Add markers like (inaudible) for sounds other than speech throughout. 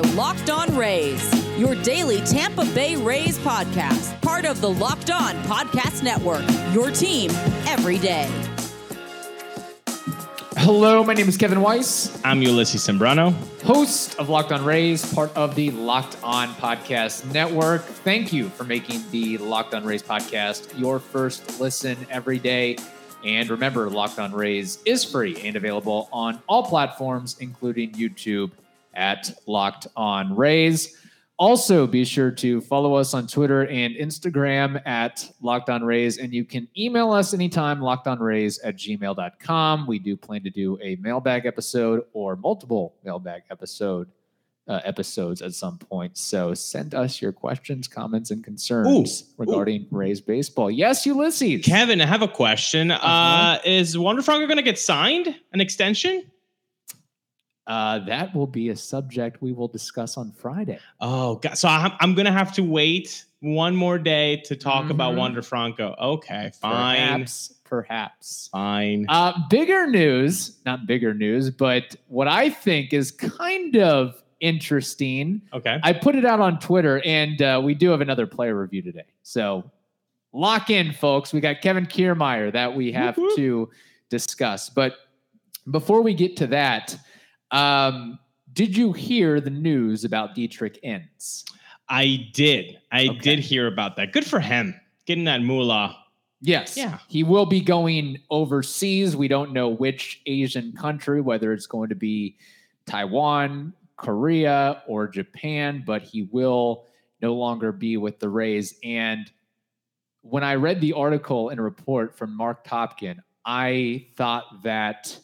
are Locked On Rays, your daily Tampa Bay Rays podcast, part of the Locked On Podcast Network. Your team every day. Hello, my name is Kevin Weiss, I'm Ulysses Sembrano. host of Locked On Rays, part of the Locked On Podcast Network. Thank you for making the Locked On Rays podcast your first listen every day. And remember, Locked On Rays is free and available on all platforms, including YouTube at Locked On Rays. Also, be sure to follow us on Twitter and Instagram at Locked On Rays, and you can email us anytime, lockedonrays at gmail.com. We do plan to do a mailbag episode or multiple mailbag episode uh, episodes at some point. So send us your questions, comments, and concerns Ooh, regarding Rays baseball. Yes, Ulysses. Kevin, I have a question. uh Uh-huh. is Wander Franco going to get signed? An extension? Uh, that will be a subject we will discuss on Friday. Oh, God. So I'm, I'm going to have to wait one more day to talk about Mhm. Wander Franco. Okay, fine. Perhaps. Perhaps. Fine. Uh, bigger news, not bigger news, but what I think is kind of interesting. Okay. I put it out on Twitter, and uh, we do have another player review today. So lock in, folks. We got Kevin Kiermaier that we have whoop. to discuss. But before we get to that, um, did you hear the news about Dietrich Enns? I did. I Okay. did hear about that. Good for him. Getting that moolah. Yes. Yeah. He will be going overseas. We don't know which Asian country, whether it's going to be Taiwan, Korea, or Japan, but he will no longer be with the Rays. And when I read the article and report from Mark Topkin, I thought that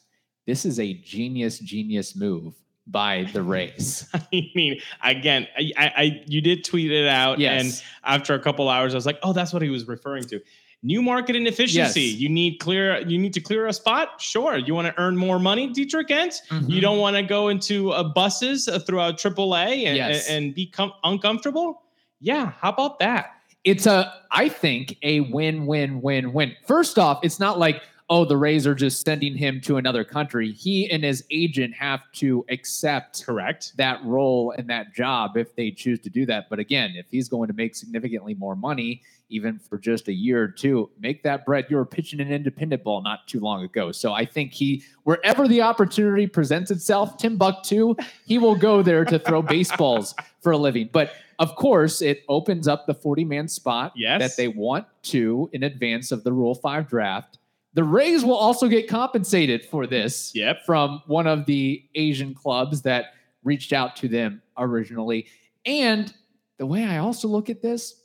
this is a genius, genius move by the (laughs) Rays. (laughs) I mean, again, I, I, I you did tweet it out, and after a couple hours, I was like, oh, that's what he was referring to. New market inefficiency. Yes. You need clear. You need to clear a spot. Sure. You want to earn more money, Dietrich Enns. You Mhm. don't want to go into uh, buses uh, throughout AAA and, Yes. and, and be com- uncomfortable. Yeah. How about that? it's a i think a win win win win first off it's not like oh the rays are just sending him to another country he and his agent have to accept Correct. that role and that job if they choose to do that but again if he's going to make significantly more money even for just a year or two make that bread you were pitching an independent ball not too long ago so i think he wherever the opportunity presents itself Tim Buck timbuktu he will go there to throw (laughs) baseballs for a living but of course, it opens up the 40 man spot Yes. that they want to in advance of the Rule 5 draft. The Rays will also get compensated for this Yep. from one of the Asian clubs that reached out to them originally. And the way I also look at this,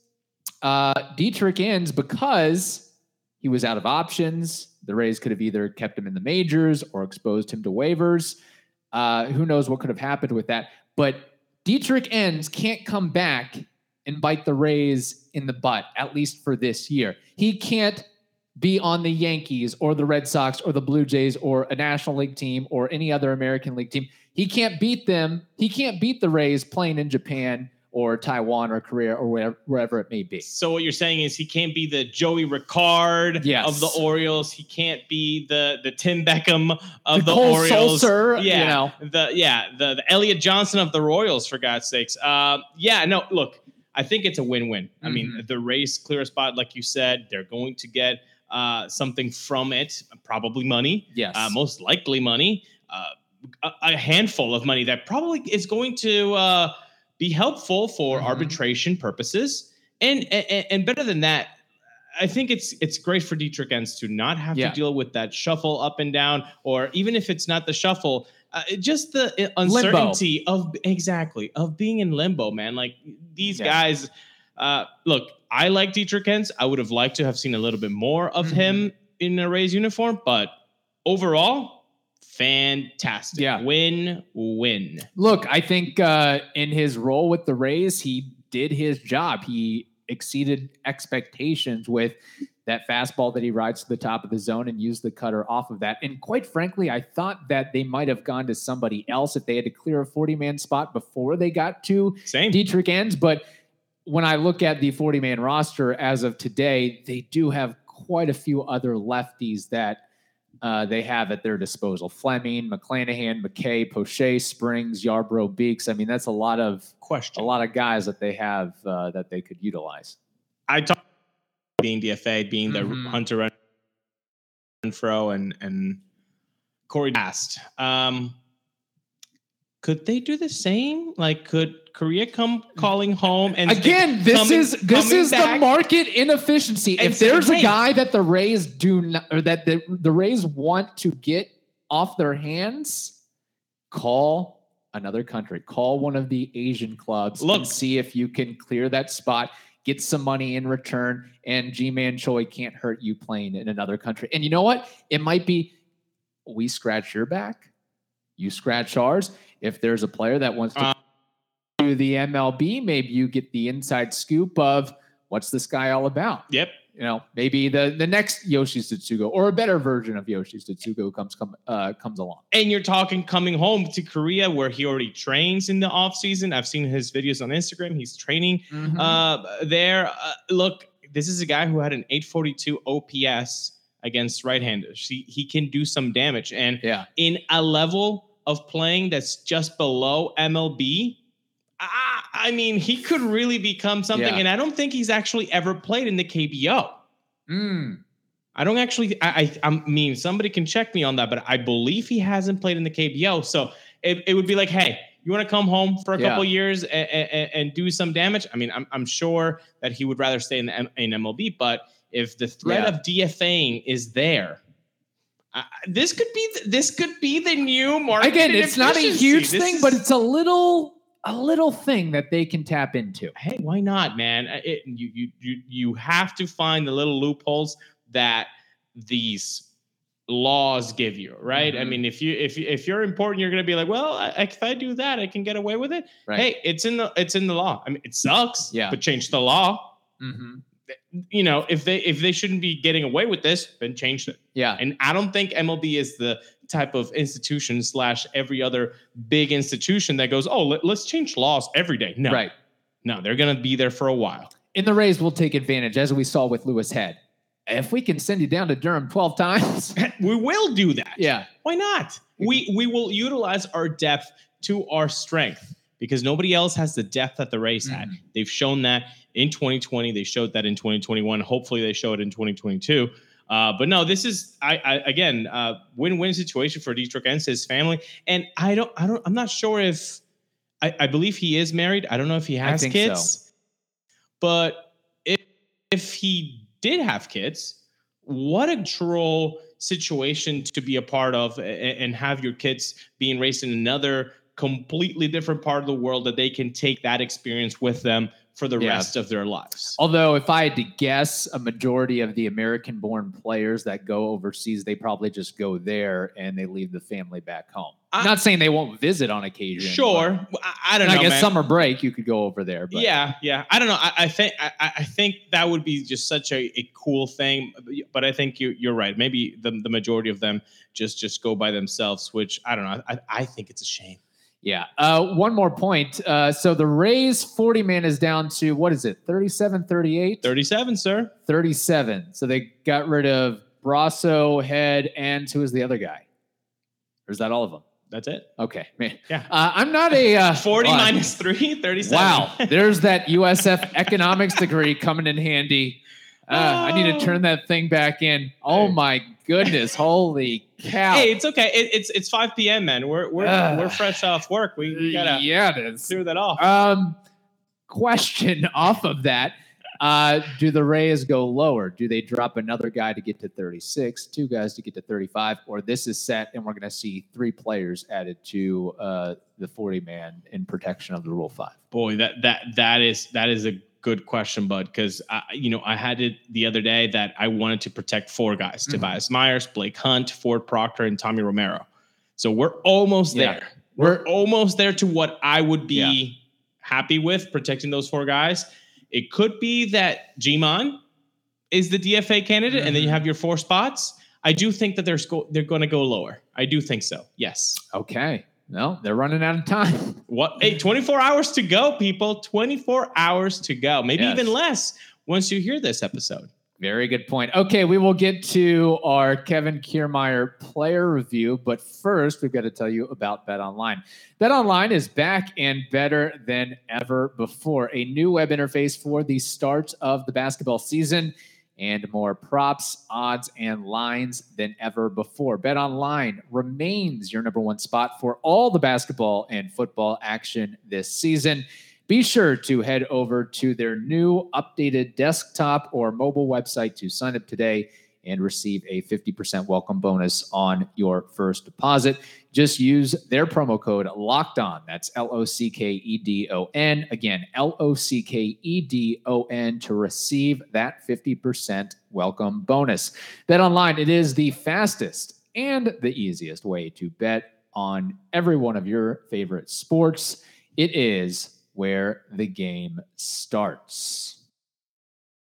uh, Dietrich Enns because he was out of options. The Rays could have either kept him in the majors or exposed him to waivers. Uh, who knows what could have happened with that? But Dietrich Enns can't come back and bite the Rays in the butt, at least for this year. He can't be on the Yankees or the Red Sox or the Blue Jays or a National League team or any other American League team. He can't beat them. He can't beat the Rays playing in Japan or Taiwan or Korea or wherever, wherever it may be. So what you're saying is he can't be the Joey Rickard Yes. of the Orioles. He can't be the the Tim Beckham of the, Cole Orioles. Sulser, yeah, you know. the yeah the the Elliot Johnson of the Royals for God's sakes. Uh, yeah, no, look, I think it's a win-win. I mean, Mhm. the Rays clear a spot, like you said, they're going to get uh, something from it, probably money, Yes. uh, most likely money, uh, a, a handful of money that probably is going to uh, be helpful for Mhm. arbitration purposes, and, and and better than that. I think it's it's great for Dietrich Enns to not have Yeah. to deal with that shuffle up and down, or even if it's not the shuffle, uh, just the uh, uncertainty of exactly of being in limbo, man. Like these Yeah. guys. Uh, look, I like Dietrich Enns. I would have liked to have seen a little bit more of Mhm. him in a Rays uniform, but overall, fantastic. Yeah. win win. Look, I think uh, in his role with the Rays, he did his job. He exceeded expectations with that fastball that he rides to the top of the zone and used the cutter off of that. And quite frankly, I thought that they might have gone to somebody else if they had to clear a 40 man spot before they got to Same. Dietrich Enns. But when I look at the 40 man roster as of today, they do have quite a few other lefties that uh, they have at their disposal. Fleming, McClanahan, McKay, Poche, Springs, Yarbrough, Beeks. I mean, that's a lot of Question. a lot of guys that they have uh, that they could utilize. I talked being DFA, being the Mhm. Hunter Ren- Renfroe and and Corey Dast. Um, could they do the same? Like, could Korea come calling home and Again, this coming- is this is the market inefficiency. And If there's a guy that the Rays do not, or that the, the Rays want to get off their hands, call another country. Call one of the Asian clubs Look. and see if you can clear that spot, get some money in return, and Ji-Man Choi can't hurt you playing in another country. And you know what? It might be we scratch your back, you scratch ours. If there's a player that wants to Uh, to the MLB, maybe you get the inside scoop of what's this guy all about. Yep. You know, maybe the the next Yoshi Tsutsugo or a better version of Yoshi Tsutsugo comes come uh, comes along. And you're talking coming home to Korea where he already trains in the off season. I've seen his videos on Instagram. He's training Mm-hmm. uh, there. Uh, look, this is a guy who had an 842 OPS against right-handers. He he can do some damage, and yeah, in a level of playing that's just below MLB. I, I mean, he could really become something, Yeah. and I don't think he's actually ever played in the KBO. Mm. I don't actually. I, I, I mean, somebody can check me on that, but I believe he hasn't played in the KBO. So it, it would be like, hey, you want to come home for a Yeah. couple years and, and, and do some damage? I mean, I'm, I'm sure that he would rather stay in the M- in MLB, but if the threat Yeah. of DFAing is there, uh, this could be th- this could be the new market. again, it's not a huge This thing, is- but it's a little a little thing that they can tap into. hey, why not, man? It, you, you you you have to find the little loopholes that these laws give you, right? I Mhm. mean, if you if if you're important, you're gonna be like, well, I, if I do that, I can get away with it. Right. Hey, it's in the it's in the law. I mean, it sucks, Yeah. but change the law. Mm-hmm. You know, if they if they shouldn't be getting away with this, then change it. Yeah, And I don't think MLB is the type of institution slash every other big institution that goes, oh, let, us change laws every day. No, right. no, they're gonna be there for a while. And the Rays will take advantage, as we saw with Louis Head. If we can send you down to Durham twelve times, (laughs) we will do that. yeah, Why not? We we will utilize our depth to our strength because nobody else has the depth that the Rays had. Mhm. They've shown that in 2020. They showed that in 2021. Hopefully, they show it in 2022. Uh, but no, this is I, I again uh, win-win situation for Dietrich and his family. And I don't I don't I'm not sure if I, I believe he is married. I don't know if he has think kids. But if if he did have kids, what a troll situation to be a part of a- a- and have your kids being raised in another completely different part of the world that they can take that experience with them for the Yeah. rest of their lives. Although, if I had to guess, a majority of the American born players that go overseas, they probably just go there and they leave the family back home. I- Not saying they won't visit on occasion. Sure, I, I don't know. I guess man. summer break, you could go over there. But Yeah, yeah. I don't know. I, I think I think that would be just such a, a cool thing. But I think you you're right. Maybe the, the majority of them just just go by themselves, which I don't know. I, I think it's a shame. Yeah. Uh, one more point. Uh, so the Rays 40 man is down to what is it? 37, 38? 37, sir. 37. So they got rid of Brosseau, Head, and who is the other guy? Or is that all of them? That's it. Okay, man. Yeah. Uh, I'm not a uh, 40 well, minus 3, 37. Wow, (laughs) there's that USF economics degree coming in handy. Uh, I need to turn that thing back in. Oh my goodness! Holy (laughs) cow! Hey, it's okay. It, it's it's 5 p.m. man. We're we're Ugh. we're fresh off work. We, we gotta yeah, it is. clear that off. Um, question (laughs) off of that: uh, Do the Rays go lower? Do they drop another guy to get to 36, two guys to get to 35, or this is set and we're going to see three players added to uh, the 40 man in protection of the Rule Five? Boy, that that that is that is a good question, bud. Because you know I had it the other day that I wanted to protect four guys: Mhm. Tobias Myers, Blake Hunt, Ford Proctor, and Tommy Romero. So we're almost Yeah. there. We're almost there to what I would be happy with protecting those four guys. It could be that Ji-Man is the DFA candidate, and then you Mhm. have your four spots. I do think that they're sco- they're going to go lower. I do think so. Yes. Okay. No, they're running out of time. (laughs) What? Hey, 24 hours to go, people. 24 hours to go. Maybe Yes. even less once you hear this episode. Very good point. Okay, we will get to our Kevin Kiermaier player review, but first we've got to tell you about Bet Online. Bet Online is back and better than ever before. A new web interface for the start of the basketball season and more props, odds, and lines than ever before. Bet Online remains your number one spot for all the basketball and football action this season be sure to head over to their new updated desktop or mobile website to sign up today and receive a 50% welcome bonus on your first deposit. Just use their promo code locked on. That's L O C K E D O N. Again, L O C K E D O N to receive that 50% welcome bonus. Bet online, it is the fastest and the easiest way to bet on every one of your favorite sports. It is where the game starts.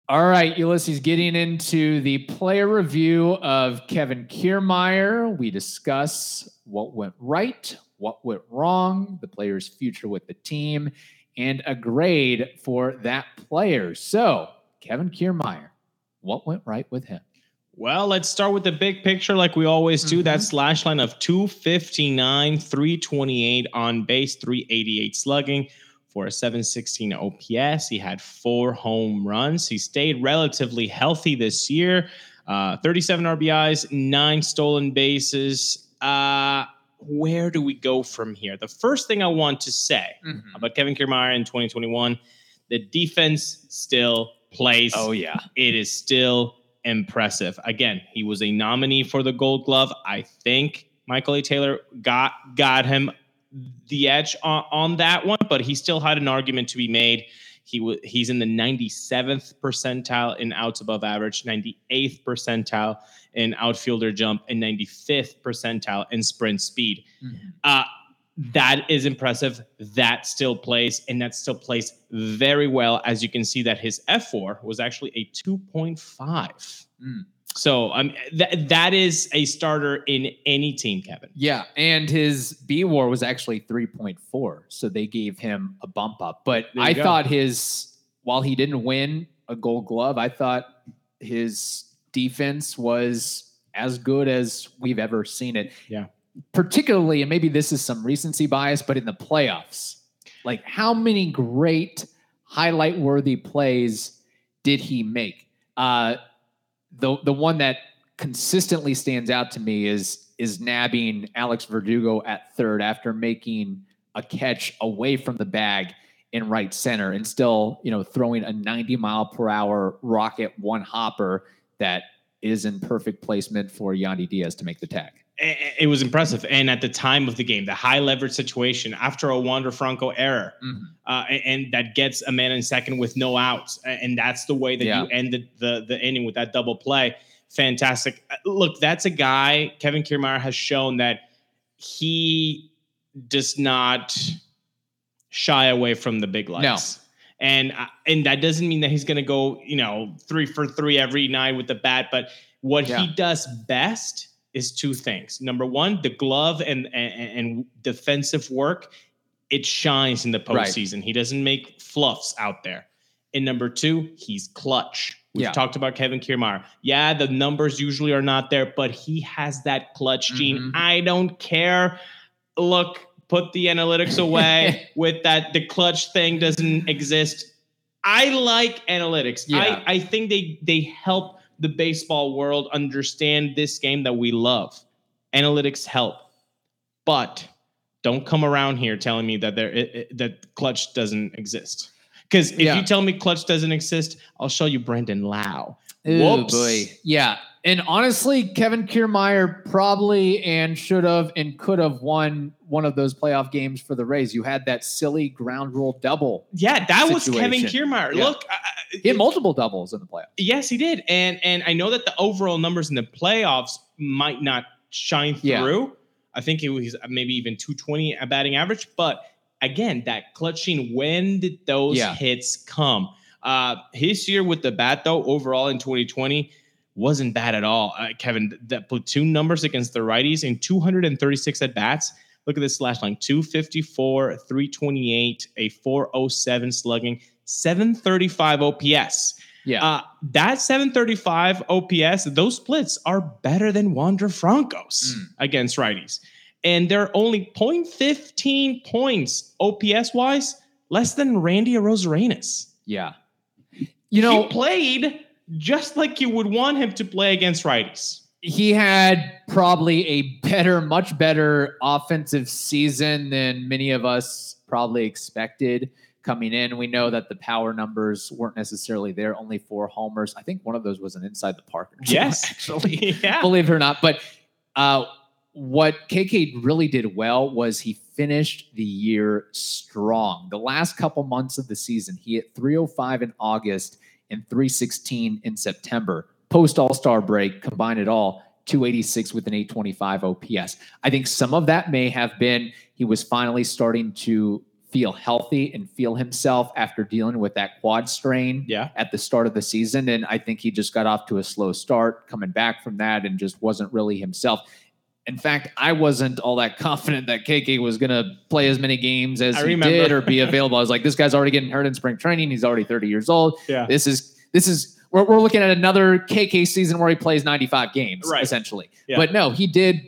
All right, Ulysses, getting into the player review of Kevin Kiermaier. We discuss what went right, what went wrong, the player's future with the team, and a grade for that player. So, Kevin Kiermaier, what went right with him? Well, let's start with the big picture like we always do. Mm-hmm. That slash line of 259, 328 on base, 388 slugging for a 716 OPS. He had four home runs. He stayed relatively healthy this year. Uh, 37 RBIs, nine stolen bases. Uh, where do we go from here? The first thing I want to say mm-hmm. about Kevin Kiermaier in 2021, the defense still plays. Oh, yeah. It is still impressive. Again, he was a nominee for the Gold Glove. I think Michael A. Taylor got got him the edge on, on that one, but he still had an argument to be made. He w- he's in the 97th percentile in outs above average, 98th percentile in outfielder jump, and 95th percentile in sprint speed. Mm-hmm. Uh, that is impressive. That still plays, and that still plays very well. As you can see, that his fWAR was actually a 2.5. Mm. So um, th- that is a starter in any team, Kevin. Yeah, and his B War was actually three point four, so they gave him a bump up. But I go. thought his while he didn't win a Gold Glove, I thought his defense was as good as we've ever seen it. Yeah, particularly, and maybe this is some recency bias, but in the playoffs, like how many great highlight worthy plays did he make? Uh, the the one that consistently stands out to me is is nabbing Alex Verdugo at third after making a catch away from the bag in right center and still, you know, throwing a 90 mile per hour rocket one hopper that is in perfect placement for Yandy Diaz to make the tag. It was impressive. And at the time of the game, the high leverage situation after a Wander Franco error, mm-hmm. uh, and, and, that gets a man in second with no outs. And that's the way that yeah. you ended the, the inning with that double play. Fantastic. Uh, look, that's a guy, Kevin Kiermaier has shown that he does not shy away from the big lights. No. And, uh, and that doesn't mean that he's going to go, you know, three for three every night with the bat. But what yeah. he does best is two things. Number one, the glove and and, and defensive work, it shines in the postseason. Right. He doesn't make fluffs out there. And number two, he's clutch. We've yeah. talked about Kevin Kiermaier. Yeah, the numbers usually are not there, but he has that clutch gene. Mm-hmm. I don't care. Look, put the analytics away (laughs) with that. The clutch thing doesn't exist. I like analytics. Yeah. I, I think they they help the baseball world understand this game that we love. Analytics help, but don't come around here telling me that there it, it, that clutch doesn't exist. Because if yeah. you tell me clutch doesn't exist, I'll show you Brandon Lowe. Oh boy, yeah. And honestly, Kevin Kiermaier probably and should have and could have won one of those playoff games for the Rays. You had that silly ground rule double. Yeah, that situation. was Kevin Kiermaier. Yeah. Look, he had multiple doubles in the playoffs. Yes, he did. And and I know that the overall numbers in the playoffs might not shine through. Yeah. I think it was maybe even 220 a batting average, but again, that clutching when did those yeah. hits come? Uh, his year with the bat, though, overall in 2020 wasn't bad at all. Uh, Kevin, that platoon numbers against the righties in 236 at bats. Look at this slash line 254, 328, a 407 slugging, 735 OPS. Yeah. Uh, that 735 OPS, those splits are better than Wander Franco's Mm. against righties. And they're only 0.15 points OPS wise, less than Randy Arozarena. yeah. You know, he played just like you would want him to play against righties. he had probably a better, much better offensive season than many of us probably expected coming in. We know that the power numbers weren't necessarily there, only four homers. I think one of those was an inside the park. Yes. (laughs) actually, (laughs) yeah. believe it or not. But uh, what KK really did well was he finished the year strong. The last couple months of the season, he hit 305 in August and 316 in September. Post All Star break, combine it all, 286 with an 825 OPS. I think some of that may have been he was finally starting to feel healthy and feel himself after dealing with that quad strain Yeah. at the start of the season. And I think he just got off to a slow start coming back from that and just wasn't really himself. In fact, I wasn't all that (laughs) confident that KK was going to play as many games as I he remember. did or be (laughs) available. I was like, this guy's already getting hurt in spring training. He's already 30 years old. Yeah. This is, this is, we're, we're looking at another KK season where he plays 95 games, Right. essentially. Yeah. But no, he did.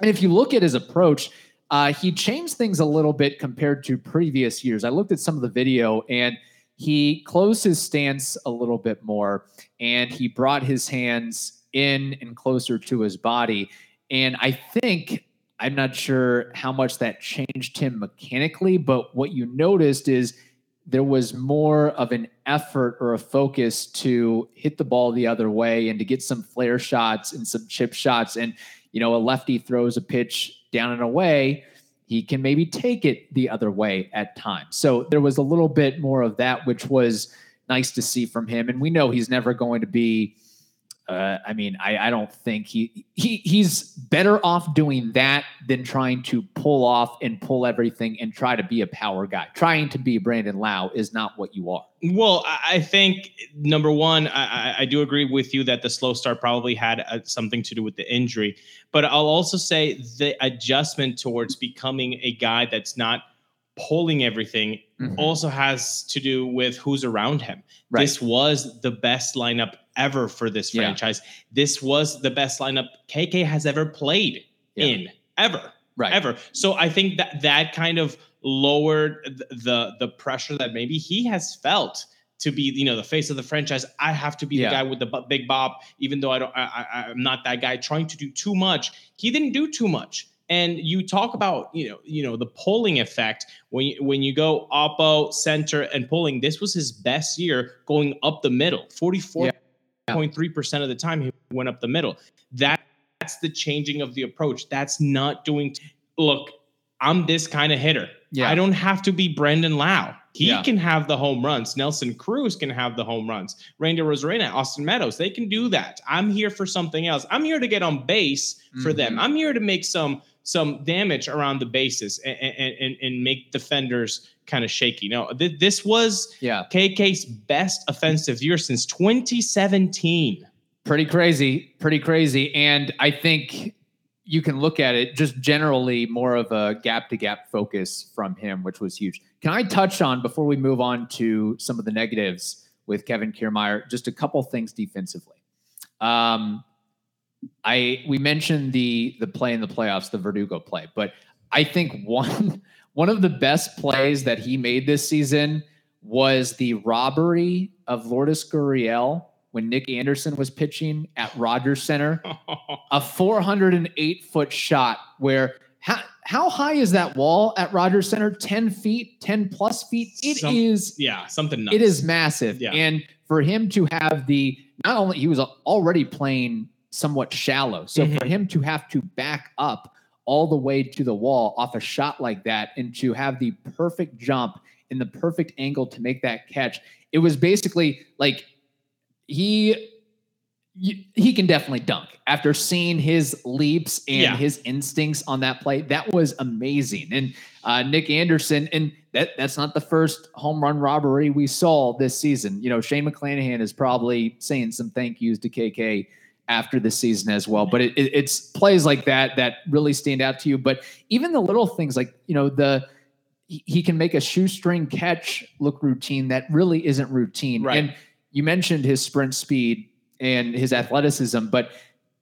And if you look at his approach, uh, he changed things a little bit compared to previous years. I looked at some of the video and he closed his stance a little bit more and he brought his hands in and closer to his body. And I think, I'm not sure how much that changed him mechanically, but what you noticed is there was more of an effort or a focus to hit the ball the other way and to get some flare shots and some chip shots. And, you know, a lefty throws a pitch down and away, he can maybe take it the other way at times. So there was a little bit more of that, which was nice to see from him. And we know he's never going to be. Uh, I mean, I, I don't think he he he's better off doing that than trying to pull off and pull everything and try to be a power guy. Trying to be Brandon Lowe is not what you are. Well, I think number one, I, I- do agree with you that the slow start probably had uh, something to do with the injury. But I'll also say the adjustment towards becoming a guy that's not pulling everything Mhm. also has to do with who's around him. Right. This was the best lineup ever for this yeah. franchise. This was the best lineup KK has ever played yeah. in ever. Right. Ever. So I think that that kind of lowered the the pressure that maybe he has felt to be you know the face of the franchise i have to be yeah. the guy with the b- big bob even though i don't I, I am not that guy trying to do too much he didn't do too much and you talk about you know you know the polling effect when you, when you go oppo center and polling this was his best year going up the middle 44 yeah. 0.3% of the time he went up the middle. That, that's the changing of the approach. That's not doing, t- look, I'm this kind of hitter. Yeah. I don't have to be Brandon Lowe. He yeah. can have the home runs. Nelson Cruz can have the home runs. Randy Arozarena, Austin Meadows, they can do that. I'm here for something else. I'm here to get on base mm-hmm. for them. Mm-hmm. I'm here to make some some damage around the bases and, and, and, and make defenders kind of shaky. No, th- this was Yeah. KK's best offensive year since 2017. pretty crazy pretty crazy and i think you can look at it just generally more of a gap to gap focus from him which was huge can i touch on before we move on to some of the negatives with kevin kiermaier just a couple things defensively um i we mentioned the the play in the playoffs the verdugo play but i think (laughs) one one of the best plays that he made this season was the robbery of Lourdes Gurriel when Nick Anderson was pitching at Rogers Center. (laughs) A 408 foot shot where how, how high is that wall at Rogers Center? 10 feet, 10 plus feet. It is. Some- yeah, something nuts. It is massive. Yeah. And for him to have the not only he was already playing somewhat shallow. So Mhm. for him to have to back up all the way to the wall off a shot like that and to have the perfect jump in the perfect angle to make that catch, it was basically like he he can definitely dunk after seeing his leaps and Yeah. his instincts on that play. That was amazing. And uh, Nick Anderson, and that that's not the first home run robbery we saw this season. You know, Shane McClanahan is probably saying some thank yous to KK after the season as well. But it, it, it's plays like that that really stand out to you. But even the little things like you know the he can make a shoestring catch look routine that really isn't routine. Right. And you mentioned his sprint speed and his athleticism, but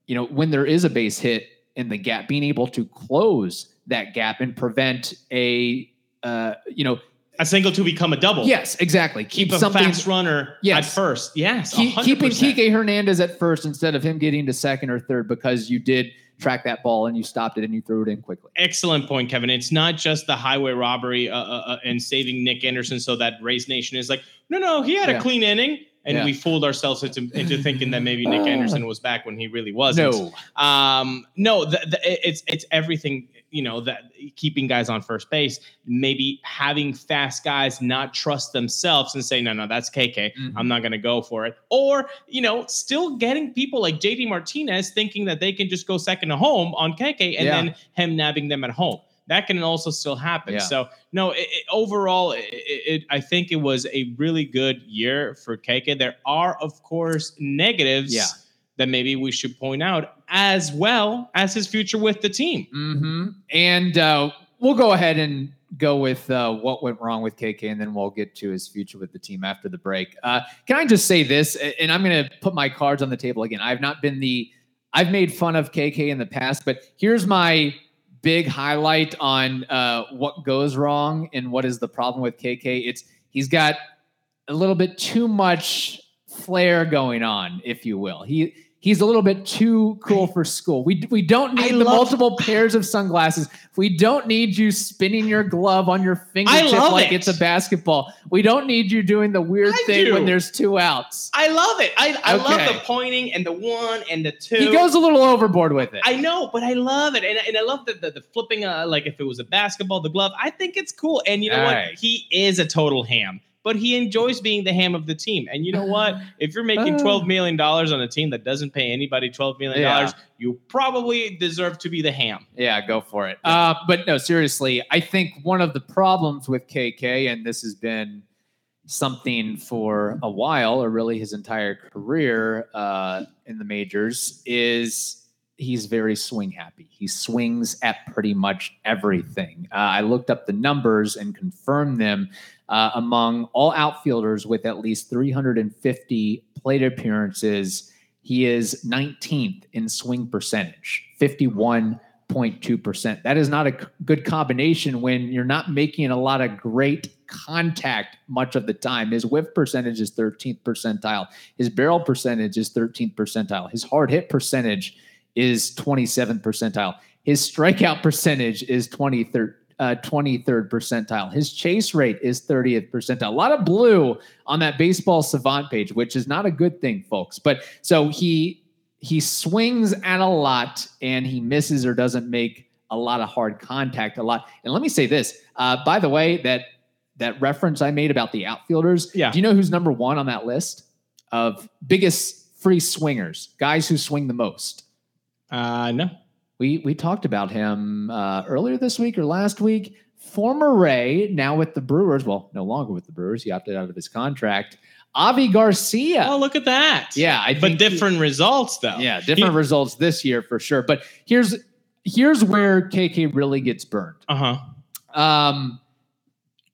you know when there is a base hit in the gap, being able to close that gap and prevent a uh, you know a single to become a double. yes exactly Keep a fast runner Yes. at first. Yes. keep, keeping 100%. Kike Hernandez at first instead of him getting to second or third because you did track that ball and you stopped it and you threw it in quickly. Excellent point, Kevin. It's not just the highway robbery uh, uh, uh, and saving Nick Anderson so that Rays Nation is like, no, no, he had Yeah. a clean inning. And Yeah. we fooled ourselves into, into thinking that maybe Nick (laughs) Anderson was back when he really wasn't. No, Um, no, the, the, it's it's everything. You know that keeping guys on first base, maybe having fast guys not trust themselves and say, no, no, that's KK. Mhm. I'm not going to go for it. Or you know, still getting people like JD Martinez thinking that they can just go second to home on KK and Yeah. then him nabbing them at home. That can also still happen. Yeah. So no, it, it- overall, it, I think it was a really good year for KK. There are, of course, negatives Yeah. That maybe we should point out, as well as his future with the team. hmm And uh, we'll go ahead and go with uh, what went wrong with KK, and then we'll get to his future with the team after the break. Uh, can I just say this? And I'm going to put my cards on the table again. I've not been the, I've made fun of KK in the past, but here's my big highlight on uh, what goes wrong and what is the problem with KK. It's he's got a little bit too much flair going on, if you will. He he's a little bit too cool for school. We we don't I need the love- multiple pairs of sunglasses. We don't need you spinning your glove on your fingertip like it. it's a basketball. We don't need you doing the weird I thing when there's two outs. I love it. I, I love the pointing and the one and the two. He goes a little overboard with it. I know, but I love it, and, and I love the, the the flipping. Uh, like if it was a basketball, the glove. I think it's cool, and you know what? Right. He is a total ham, but he enjoys being the ham of the team. And you know what? (sighs) If you're making Uh. twelve million dollars on a team that doesn't pay anybody twelve million dollars, you probably deserve to be the ham. Yeah, go for it. Uh, but no, seriously, I think one of the problems with KK, and this has been something for a while, or really his entire career uh, in the majors, is he's very swing happy. He swings at pretty much everything. Uh, I looked up the numbers and confirmed them uh, among all outfielders with at least 350 plate appearances. He is 19th in swing percentage, 51.2%. That is not a c- good combination when you're not making a lot of great contact much of the time. His whiff percentage is 13th percentile. His barrel percentage is 13th percentile. His hard hit percentage is 27th percentile. His strikeout percentage is 23rd. Uh, 23rd percentile. His chase rate is 30th percentile. A lot of blue on that baseball savant page, which is not a good thing, folks. But so he he swings at a lot and he misses or doesn't make a lot of hard contact a lot. And let me say this, uh, by the way, that that reference I made about the outfielders. Yeah. Do you know who's number one on that list of biggest free swingers, guys who swing the most? Uh, no. We we talked about him uh, earlier this week or last week. Former Ray, now with the Brewers. Well, no longer with the Brewers. He opted out of his contract. Avi Garcia. Oh, look at that. yeah, I but think he- different results though. yeah, different results this year for sure. But here's here's where KK really gets burned. Uh huh. Um,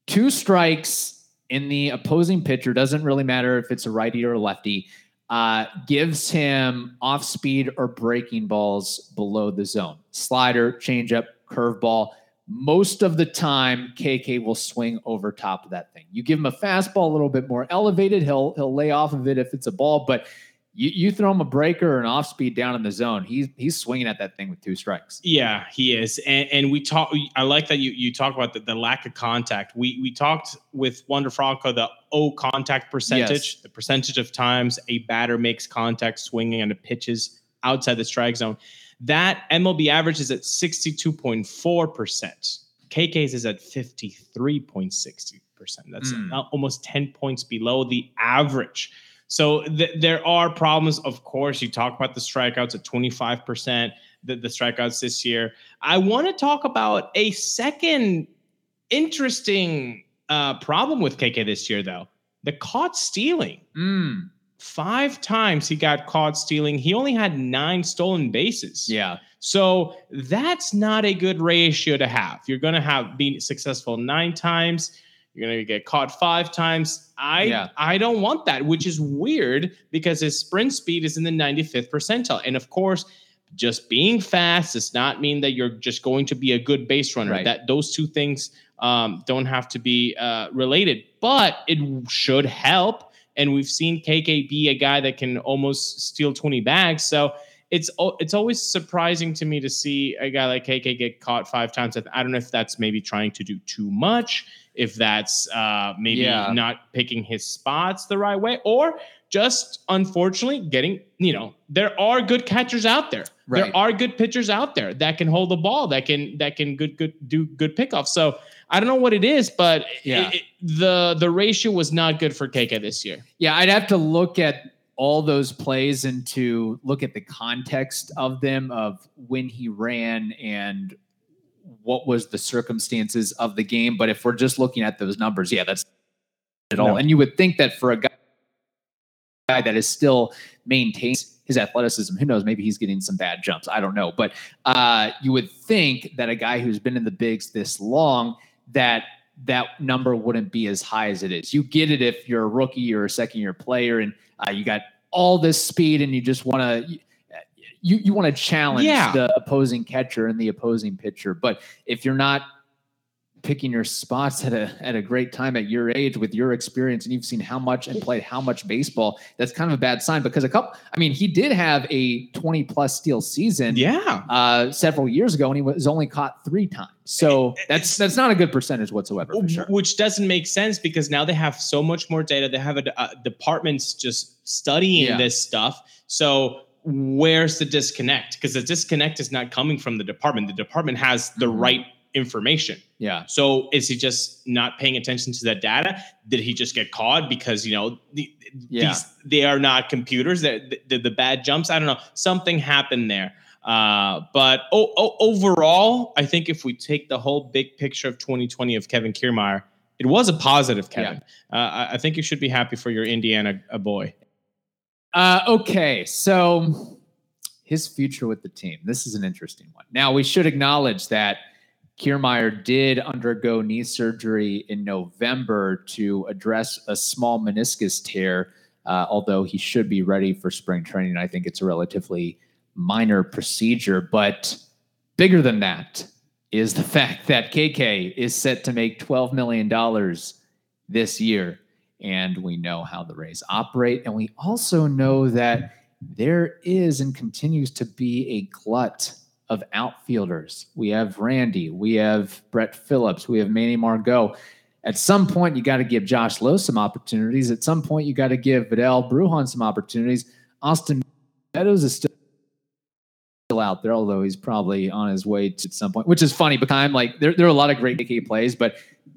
two strikes in the opposing pitcher doesn't really matter if it's a righty or a lefty. Uh, gives him off speed or breaking balls below the zone. Slider, changeup, curveball. Most of the time, KK will swing over top of that thing. You give him a fastball a little bit more elevated, he'll he'll lay off of it if it's a ball. But you, you throw him a breaker or an off speed down in the zone, he's he's swinging at that thing with two strikes. Yeah, he is, and, and we talk. I like that you you talk about the, the lack of contact. We we talked with Wander Franco the O contact percentage, Yes. the percentage of times a batter makes contact swinging and it pitches outside the strike zone. That MLB average is at sixty two point four percent. KK's is at fifty three point sixty percent. That's Mm. almost ten points below the average. So th- there are problems, of course. You talk about the strikeouts at 25%, the, the strikeouts this year. I want to talk about a second interesting uh, problem with KK this year, though the caught stealing. Mm, Five times he got caught stealing. He only had nine stolen bases. yeah. So that's not a good ratio to have. You're going to have been successful nine times. You're gonna get caught five times. I Yeah. I don't want that, which is weird because his sprint speed is in the 95th percentile. And of course, just being fast does not mean that you're just going to be a good base runner. Right. That those two things um, don't have to be uh, related, but it should help. And we've seen KK be a guy that can almost steal 20 bags. So it's it's always surprising to me to see a guy like KK get caught five times. I don't know if that's maybe trying to do too much, if that's uh, maybe Yeah. not picking his spots the right way, or just unfortunately getting you know there are good catchers out there. Right. There are good pitchers out there that can hold the ball, that can that can good good do good pickoffs. So I don't know what it is, but Yeah. it- it- the the ratio was not good for KK this year. Yeah, I'd have to look at all those plays and to look at the context of them of when he ran and what was the circumstances of the game. But if we're just looking at those numbers, yeah, that's at all. No. And you would think that for a guy that is still maintains his athleticism, who knows, maybe he's getting some bad jumps. I don't know. But uh, you would think that a guy who's been in the bigs this long, that that number wouldn't be as high as it is. You get it if you're a rookie or a second year player and uh, you got all this speed and you just want to you you want to challenge Yeah. the opposing catcher and the opposing pitcher. But if you're not picking your spots at a at a great time at your age with your experience and you've seen how much and played how much baseball, that's kind of a bad sign because a couple I mean, he did have a 20 plus steal season Yeah. uh, several years ago, and he was only caught three times. So that's that's not a good percentage whatsoever. Sure. Which doesn't make sense because now they have so much more data. They have a, uh departments just studying Yeah. this stuff. So where's the disconnect? Because the disconnect is not coming from the department. The department has the Mhm. right information. Yeah, So is he just not paying attention to that data? Did he just get caught because you know the, Yeah. these they are not computers? That the, the bad jumps. I don't know. Something happened there. Uh, but o- o- overall, I think if we take the whole big picture of 2020 of Kevin Kiermaier, it was a positive, Kevin. Uh, I, I think you should be happy for your Indiana uh, boy. Uh, okay, so his future with the team. This is an interesting one. Now we should acknowledge that Kiermaier did undergo knee surgery in November to address a small meniscus tear. Uh, although he should be ready for spring training, I think it's a relatively minor procedure. But bigger than that is the (laughs) fact that KK is set to make twelve million dollars this year and we know how the Rays operate. And we also know that there is and continues to be a glut of outfielders. We have Randy, we have Brett Phillips, we have Manny Margot. At some point, you got to give Josh Lowe some opportunities. At some point, you got to give Vidal Brujan some opportunities. Austin Meadows is still out there, although he's probably on his way to some point, which is funny because I'm like, there, there are a lot of great KK plays, but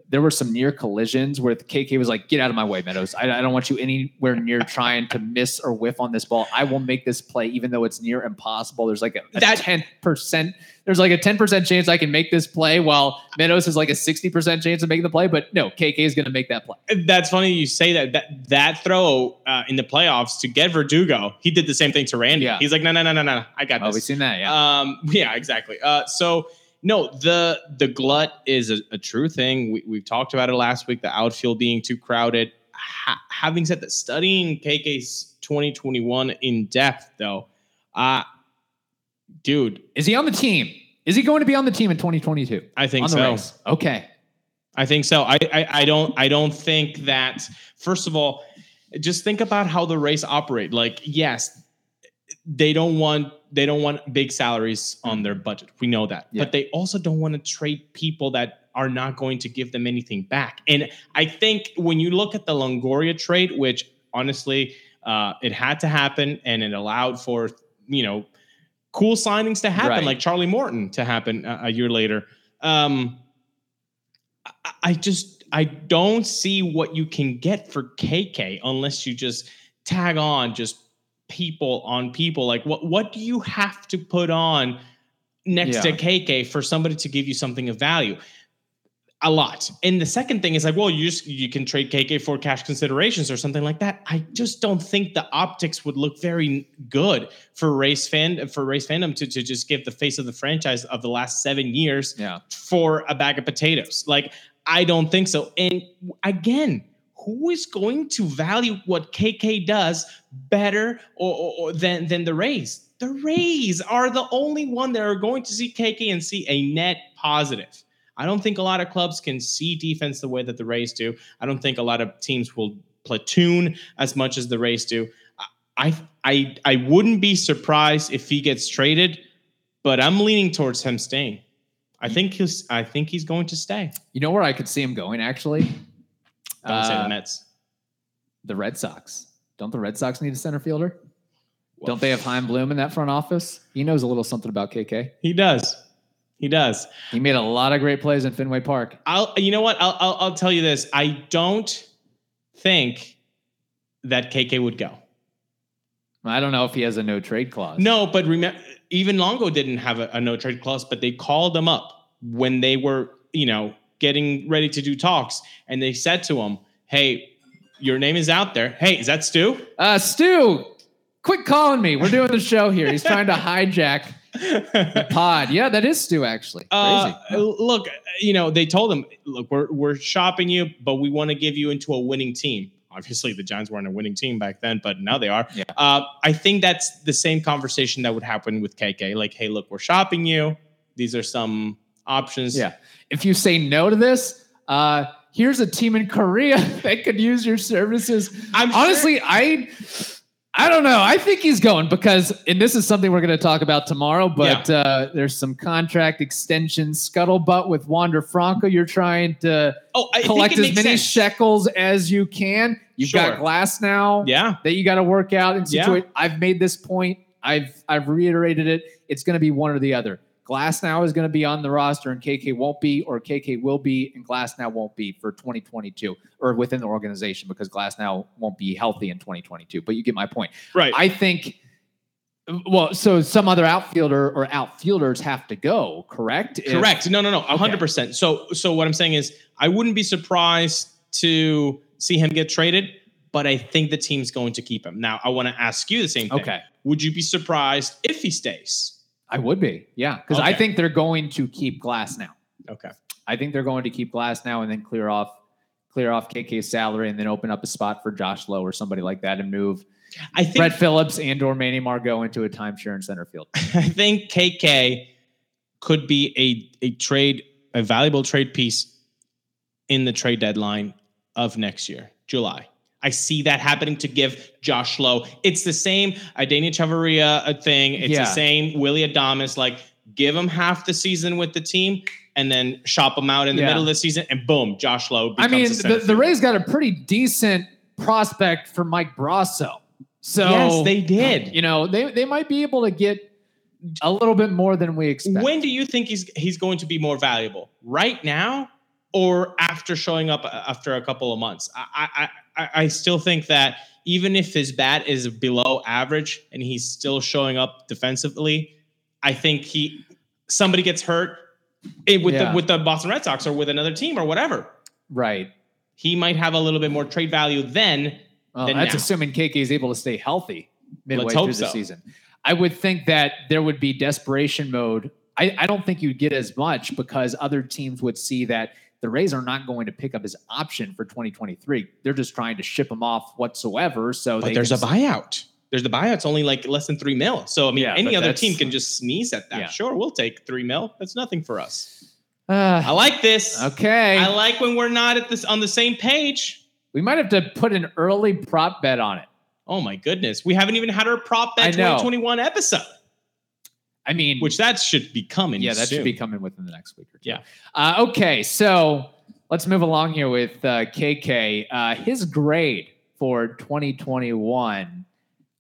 there were some near collisions where the KK was like, get out of my way, Meadows. I, I don't want you anywhere near trying to miss or whiff on this ball. I will make this play, even though it's near impossible. There's like a, That- 10%, there's like a 10% chance I can make this play while Meadows has like a 60% chance of making the play. But no, KK is going to make that play. That's funny you say that. That that throw uh, in the playoffs to get Verdugo, he did the same thing to Randy. Yeah. He's like, no, no, no, no, no, I got Oh, this. we've seen that. Yeah. Um, yeah, exactly. Uh, so no, the the glut is a, a true thing. We we talked about it last week. The outfield being too crowded. Ha- having said that, studying KK's 2021 in depth, though, uh dude, is he on the team? Is he going to be on the team in 2022? I think so. Rays? Okay. I think so. I, I I don't I don't think that first of all, just think about how the Rays operate. Like, yes, they don't want they don't want big salaries on their budget. We know that. Yeah. But they also don't want to trade people that are not going to give them anything back. And I think when you look at the Longoria trade, which honestly, uh, it had to happen and it allowed for, you know, cool signings to happen, Right. like Charlie Morton to happen a, a year later. Um, I- I just I don't see what you can get for KK unless you just tag on just people on people. Like what what do you have to put on next to KK for somebody to give you something of value? A lot. And the second thing is like, well, you just you can trade KK for cash considerations or something like that. I just don't think the optics would look very good for Rays fan for Rays fandom to, to just give the face of the franchise of the last seven years Yeah. for a bag of potatoes. Like I don't think so. And again, who is going to value what KK does better or, or, or than than the Rays? The Rays are the only one that are going to see KK and see a net positive. I don't think a lot of clubs can see defense the way that the Rays do. I don't think a lot of teams will platoon as much as the Rays do. I I I wouldn't be surprised if he gets traded, but I'm leaning towards him staying. I think he's I think he's going to stay. You know where I could see him going actually? Don't say Uh, the Mets. The Red Sox. Don't the Red Sox need a center fielder? Don't they have Chaim Bloom in that front office? He knows a little something about KK. He does. He does. He made a lot of great plays in Fenway Park. I'll you know what? I'll I'll, I'll tell you this. I don't think that KK would go. I don't know if he has a no trade clause. No, but remember, even Longo didn't have a, a no trade clause, but they called him up when they were, you know, getting ready to do talks, and they said to him, "Hey, your name is out there. Hey, is that Stu?" Uh, Stu, quit calling me. We're doing the show here. He's trying to hijack the (laughs) pod. Yeah, that is Stu, actually. Uh, look, you know, they told him, "Look, we're we're shopping you, but we want to give you into a winning team." Obviously, the Giants weren't a winning team back then, but now they are. Yeah. Uh, I think that's the same conversation that would happen with KK. Like, hey, look, we're shopping you. These are some options. Yeah. If you say no to this, uh, here's a team in Korea (laughs) that could use your services. I'm sure- Honestly, I I don't know. I think he's going because, and this is something we're going to talk about tomorrow. But uh, there's some contract extension scuttlebutt with Wander Franco. You're trying to Oh, I collect as many sense. shekels as you can. You've Sure. got Glasnow Yeah. that you got to work out and Yeah. situate. I've made this point. I've I've reiterated it. It's going to be one or the other. Glasnow is going to be on the roster, and KK won't be, or KK will be, and Glasnow won't be for 2022 or within the organization because Glasnow won't be healthy in 2022. But you get my point. Right. I think. Well, so some other outfielder or outfielders have to go, correct? If- Correct. No, no, no. A hundred percent. So, so what I'm saying is, I wouldn't be surprised to see him get traded, but I think the team's going to keep him. Now, I want to ask you the same thing. Okay. Would you be surprised if he stays? I would be, yeah, because I think they're going to keep Glasnow. Okay. I think they're going to keep Glasnow and then clear off clear off KK's salary and then open up a spot for Josh Lowe or somebody like that and move I think Brett Phillips and or Manny Margot into a timeshare in center field. (laughs) I think KK could be a a trade, a valuable trade piece in the trade deadline of next year, July. I see that happening to give Josh Lowe. It's the same Adeiny Hechavarria uh, thing. It's Yeah. the same Willy Adames. Like, give him half the season with the team and then shop him out in the Yeah. middle of the season, and boom, Josh Lowe. I mean, the, the. Rays got a pretty decent prospect for Mike Brosseau. So yes, they did. you know, they they might be able to get a little bit more than we expect. When do you think he's he's going to be more valuable? Right now, or after showing up after a couple of months? I I I, I still think that even if his bat is below average and he's still showing up defensively, I think he somebody gets hurt eh, with Yeah. the with the Boston Red Sox or with another team or whatever. right. He might have a little bit more trade value then. Well, than that's now. assuming KK is able to stay healthy midway through the so. season. I would think that there would be desperation mode. I, I don't think you'd get as much because other teams would see that the Rays are not going to pick up his option for 2023. They're just trying to ship him off whatsoever. So But there's a buyout. There's the buyout's only like less than three mil. So I mean, Yeah, any other team can just sneeze at that. Yeah. Sure, we'll take three mil. That's nothing for us. I Uh, like this. okay. I like when we're not at this on the same page. we might have to put an early prop bet on it. Oh my goodness, we haven't even had our prop bet 2021 episode, I mean, which that should be coming. yeah, that soon. should be coming within the next week or two. Yeah. Uh, okay, so let's move along here with uh, KK. Uh, his grade for 2021.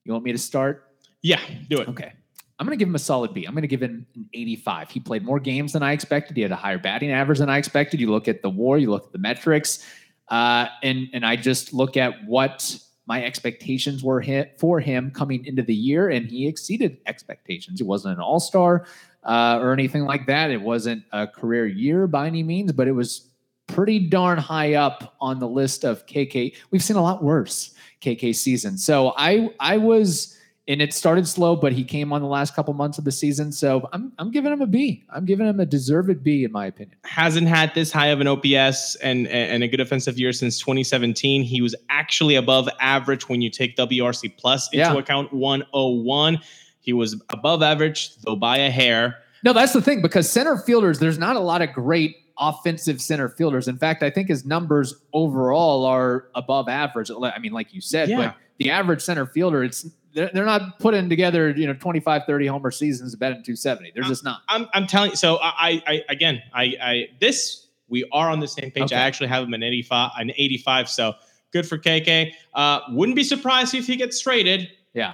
You want me to start? Yeah, do it. Okay. I'm going to give him a solid B. I'm going to give him an 85. He played more games than I expected. He had a higher batting average than I expected. You look at the WAR, you look at the metrics, uh, and and I just look at what my expectations were hit for him coming into the year, and he exceeded expectations. It wasn't an All Star uh, or anything like that. It wasn't a career year by any means, but it was pretty darn high up on the list of KK. We've seen a lot worse KK season, so I I was and it started slow, but he came on the last couple months of the season. So I'm I'm giving him a B. I'm giving him a deserved B in my opinion. Hasn't had this high of an OPS and and a good offensive year since 2017. He was actually above average when you take WRC plus into Yeah. account 101. He was above average though by a hair. No, that's the thing because center fielders, there's not a lot of great offensive center fielders. In fact, I think his numbers overall are above average. I mean, like you said, Yeah. but the average center fielder, it's they're, they're not putting together, you know, 25, 30 homer seasons betting 270. They're just not. I'm I'm telling you. So I I again I I this we are on the same page. Okay. I actually have him an 85 an 85. So good for KK. Uh, wouldn't be surprised if he gets traded. Yeah.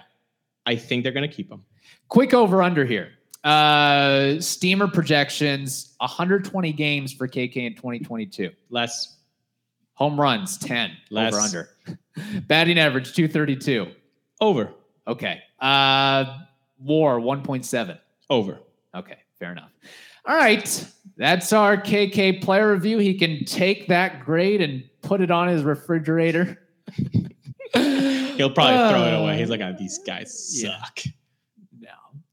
I think they're gonna keep him. Quick over under here. Uh Steamer projections 120 games for KK in 2022. Less. Home runs 10 Less. over under. (laughs) Batting average 232. Over. Okay. Uh war 1.7. Over. Okay, fair enough. All right. That's our KK player review. He can take that grade and put it on his refrigerator. (laughs) He'll probably throw it away. He's Uh, like, oh, these guys suck. no.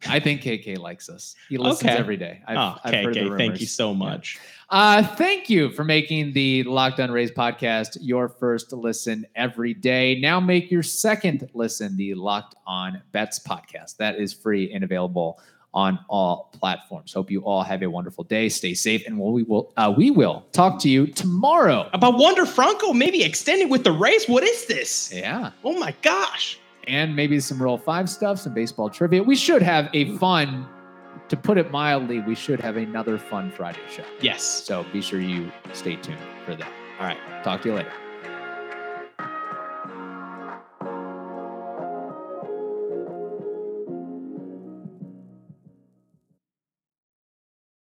I think KK likes us. He listens Okay. every day. I've, oh, I've heard the KK, thank you so much. Uh, thank you for making the Locked On Rays podcast your first listen every day. Now make your second listen the Locked On Bets podcast. That is free and available on all platforms. Hope you all have a wonderful day. Stay safe, and we will uh, we will talk to you tomorrow. About Wander Franco, maybe extending with the Rays. What is this? Yeah, Oh my gosh. And maybe some Rule Five stuff, some baseball trivia. We should have a fun. To put it mildly, we should have another fun Friday show. Yes. So be sure you stay tuned for that. All right. Talk to you later.